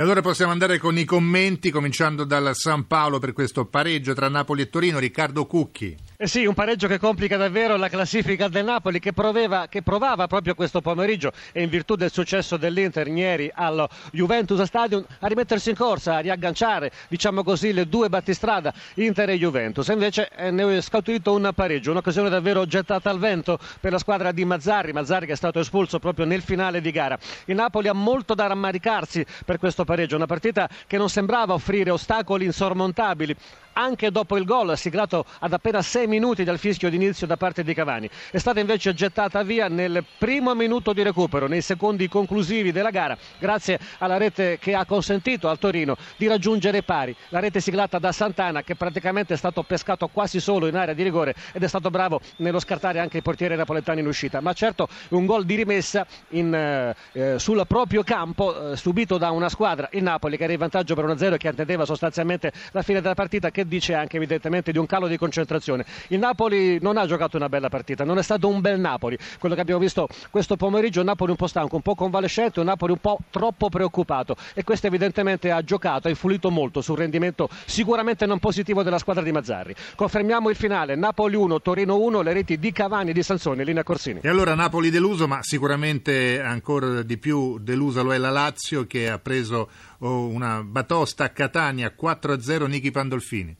Allora possiamo andare con i commenti, cominciando dal San Paolo per questo pareggio tra Napoli e Torino. Riccardo Cucchi. Eh sì, un pareggio che complica davvero la classifica del Napoli che, proveva, che provava proprio questo pomeriggio e in virtù del successo dell'Inter ieri allo Juventus Stadium a rimettersi in corsa, a riagganciare, diciamo così, le due battistrada Inter e Juventus. Invece eh, ne è scaturito un pareggio, un'occasione davvero gettata al vento per la squadra di Mazzarri, Mazzarri che è stato espulso proprio nel finale di gara. Il Napoli ha molto da rammaricarsi per questo pareggio, una partita che non sembrava offrire ostacoli insormontabili anche dopo il gol siglato ad appena 6 minuti dal fischio d'inizio da parte di Cavani. È stata invece gettata via nel primo minuto di recupero, nei secondi conclusivi della gara, grazie alla rete che ha consentito al Torino di raggiungere pari. La rete siglata da Santana che praticamente è stato pescato quasi solo in area di rigore ed è stato bravo nello scartare anche i portieri napoletani in uscita. Ma certo un gol di rimessa in, eh, eh sul proprio campo eh, subito da una squadra, il Napoli, che era in vantaggio per 1-0 e che attendeva sostanzialmente la fine della partita che dice anche evidentemente di un calo di concentrazione. Il Napoli non ha giocato una bella partita, non è stato un bel Napoli. Quello che abbiamo visto questo pomeriggio, un Napoli un po' stanco, un po' convalescente, un Napoli un po' troppo preoccupato e questo evidentemente ha giocato, ha influito molto sul rendimento sicuramente non positivo della squadra di Mazzarri. Confermiamo il finale, Napoli 1, Torino 1, le reti di Cavani e di Sansoni, linea Corsini. E allora Napoli deluso, ma sicuramente ancora di più delusa lo è la Lazio che ha preso oh, una batosta a Catania 4-0 Nichi Pandolfini.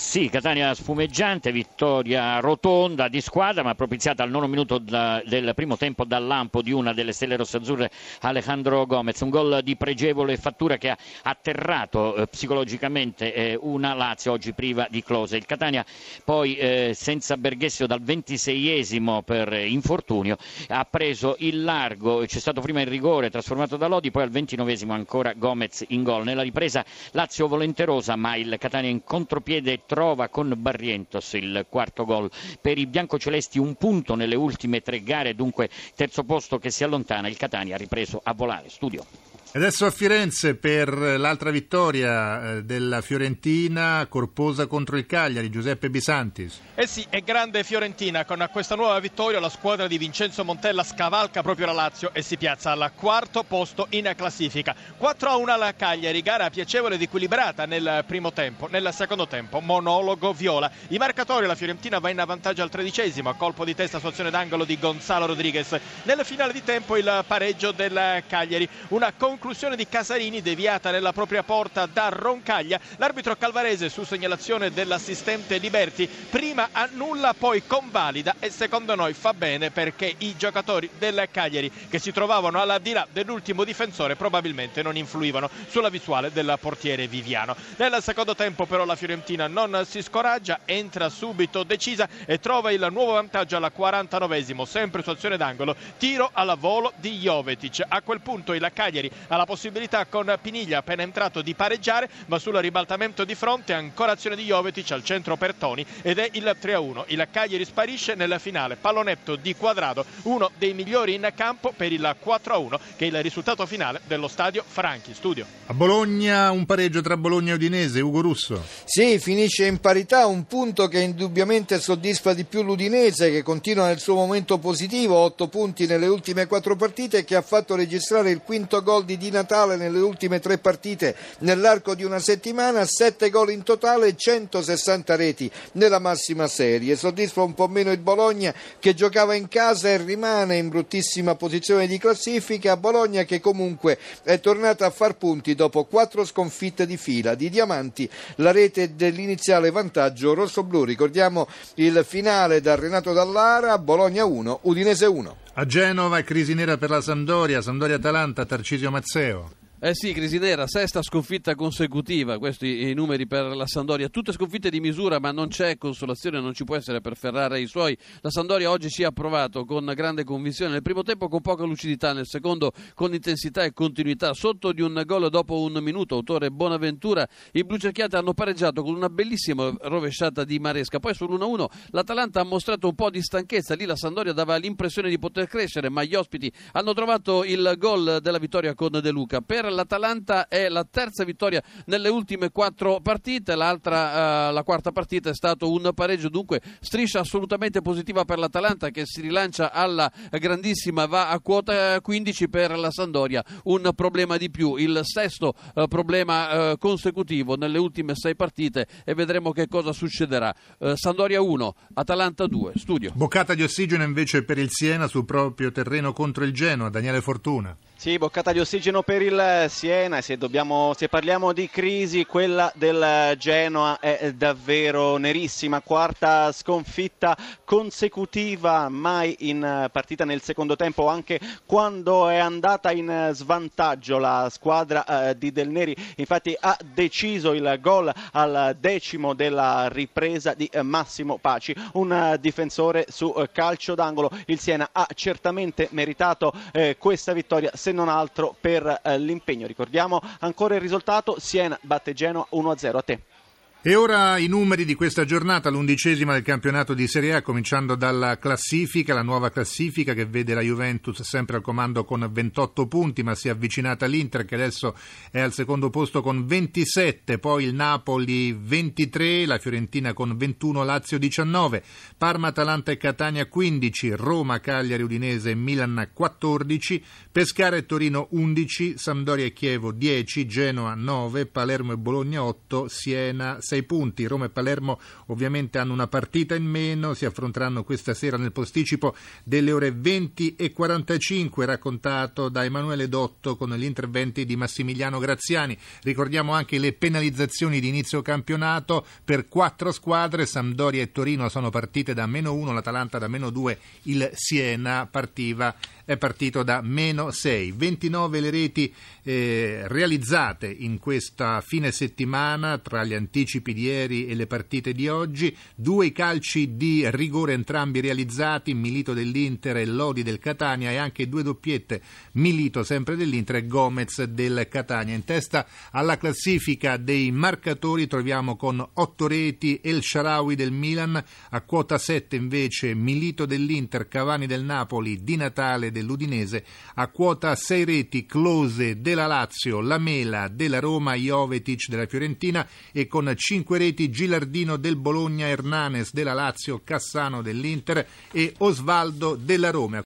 Sì, Catania sfumeggiante, vittoria rotonda di squadra, ma propiziata al nono minuto da, del primo tempo dal lampo di una delle stelle rossazzurre Alejandro Gomez. Un gol di pregevole fattura che ha atterrato eh, psicologicamente eh, una Lazio oggi priva di close. Il Catania poi eh, senza Berghessio dal 26esimo per infortunio ha preso il largo, c'è stato prima il rigore trasformato da Lodi, poi al 29esimo ancora Gomez in gol. Nella ripresa Lazio volenterosa, ma il Catania in contropiede trova con Barrientos il quarto gol. Per i biancocelesti un punto nelle ultime tre gare, dunque terzo posto che si allontana. Il Catania ha ripreso a volare. Studio. Adesso a Firenze per l'altra vittoria eh, della Fiorentina, corposa contro il Cagliari, Giuseppe Bisantis. Eh sì, è grande Fiorentina, con questa nuova vittoria la squadra di Vincenzo Montella scavalca proprio la Lazio e si piazza al quarto posto in classifica. 4-1 alla Cagliari, gara piacevole ed equilibrata nel primo tempo, nel secondo tempo monologo viola. I marcatori, la Fiorentina va in vantaggio al tredicesimo, a colpo di testa su azione d'angolo di Gonzalo Rodriguez. Nel finale di tempo il pareggio del Cagliari, una conquista conclusione di Casarini deviata nella propria porta da Roncaglia. L'arbitro calvarese su segnalazione dell'assistente Liberti prima annulla poi convalida e secondo noi fa bene perché i giocatori del Cagliari che si trovavano alla di là dell'ultimo difensore probabilmente non influivano sulla visuale del portiere Viviano. Nel secondo tempo però la Fiorentina non si scoraggia, entra subito decisa e trova il nuovo vantaggio alla 49esimo, sempre su azione d'angolo, tiro alla volo di Jovetic. A quel punto il Cagliari ha la possibilità con Piniglia appena entrato di pareggiare ma sul ribaltamento di fronte ancora azione di Jovetic al centro per Toni ed è il 3-1 il Cagliari sparisce nella finale. Pallonetto di Quadrado uno dei migliori in campo per il 4-1 che è il risultato finale dello stadio Franchi. Studio. A Bologna un pareggio tra Bologna e Udinese Ugo Russo. Sì finisce in parità un punto che indubbiamente soddisfa di più l'Udinese che continua nel suo momento positivo 8 punti nelle ultime 4 partite e che ha fatto registrare il quinto gol di di Natale nelle ultime tre partite nell'arco di una settimana, 7 gol in totale e 160 reti nella massima serie. Soddisfa un po' meno il Bologna che giocava in casa e rimane in bruttissima posizione di classifica. Bologna che comunque è tornata a far punti dopo quattro sconfitte di fila. Di Diamanti la rete dell'iniziale vantaggio rosso-blu. Ricordiamo il finale da Renato Dallara, Bologna 1, Udinese 1. A Genova, crisi nera per la Sampdoria, Sampdoria-Atalanta, Tarcisio Mazzeo. Eh sì, crisi nera, sesta sconfitta consecutiva, questi i numeri per la Sandoria, tutte sconfitte di misura ma non c'è consolazione, non ci può essere per Ferrara i suoi. La Sandoria oggi si è approvato con grande convinzione, nel primo tempo con poca lucidità, nel secondo con intensità e continuità, sotto di un gol dopo un minuto, autore Bonaventura, i blu cerchiati hanno pareggiato con una bellissima rovesciata di Maresca, poi sull'1-1 l'Atalanta ha mostrato un po' di stanchezza, lì la Sandoria dava l'impressione di poter crescere, ma gli ospiti hanno trovato il gol della vittoria con De Luca. Per l'Atalanta è la terza vittoria nelle ultime quattro partite, l'altra, eh, la quarta partita è stato un pareggio, dunque striscia assolutamente positiva per l'Atalanta che si rilancia alla grandissima, va a quota 15 per la Sandoria, un problema di più, il sesto eh, problema eh, consecutivo nelle ultime sei partite e vedremo che cosa succederà. Eh, Sandoria 1, Atalanta 2, studio. Boccata di ossigeno invece per il Siena sul proprio terreno contro il Genoa, Daniele Fortuna. Sì, boccata di ossigeno per il Siena se, dobbiamo, se parliamo di crisi quella del Genoa è davvero nerissima, quarta sconfitta consecutiva, mai in partita nel secondo tempo, anche quando è andata in svantaggio la squadra eh, di Del Neri, infatti ha deciso il gol al decimo della ripresa di Massimo Paci, un difensore su calcio d'angolo, il Siena ha certamente meritato eh, questa vittoria se non altro per eh, l'impegno. Ricordiamo ancora il risultato, Siena batte Genoa 1-0 a te. E ora i numeri di questa giornata, l'undicesima del campionato di Serie A, cominciando dalla classifica, la nuova classifica che vede la Juventus sempre al comando con 28 punti, ma si è avvicinata all'Inter che adesso è al secondo posto con 27, poi il Napoli 23, la Fiorentina con 21, Lazio 19, Parma, Atalanta e Catania 15, Roma, Cagliari, Udinese e Milan 14, Pescara e Torino 11, Sampdoria e Chievo 10, Genoa 9, Palermo e Bologna 8, Siena 6 punti. Roma e Palermo ovviamente hanno una partita in meno, si affronteranno questa sera nel posticipo delle ore 20 e 45, raccontato da Emanuele Dotto con gli interventi di Massimiliano Graziani. Ricordiamo anche le penalizzazioni di inizio campionato per quattro squadre, Sampdoria e Torino sono partite da meno 1, l'Atalanta da meno 2, il Siena partiva è partito da meno 6. 29 le reti eh, realizzate in questa fine settimana tra gli anticipi di ieri e le partite di oggi, due calci di rigore entrambi realizzati, Milito dell'Inter e Lodi del Catania e anche due doppiette, Milito sempre dell'Inter e Gomez del Catania. In testa alla classifica dei marcatori troviamo con 8 reti El Sharawi del Milan, a quota 7 invece Milito dell'Inter, Cavani del Napoli, Di Natale del dell'Udinese, a quota 6 reti Close della Lazio, Lamela della Roma, Jovetic della Fiorentina e con 5 reti Gilardino del Bologna, Hernanes della Lazio, Cassano dell'Inter e Osvaldo della Roma.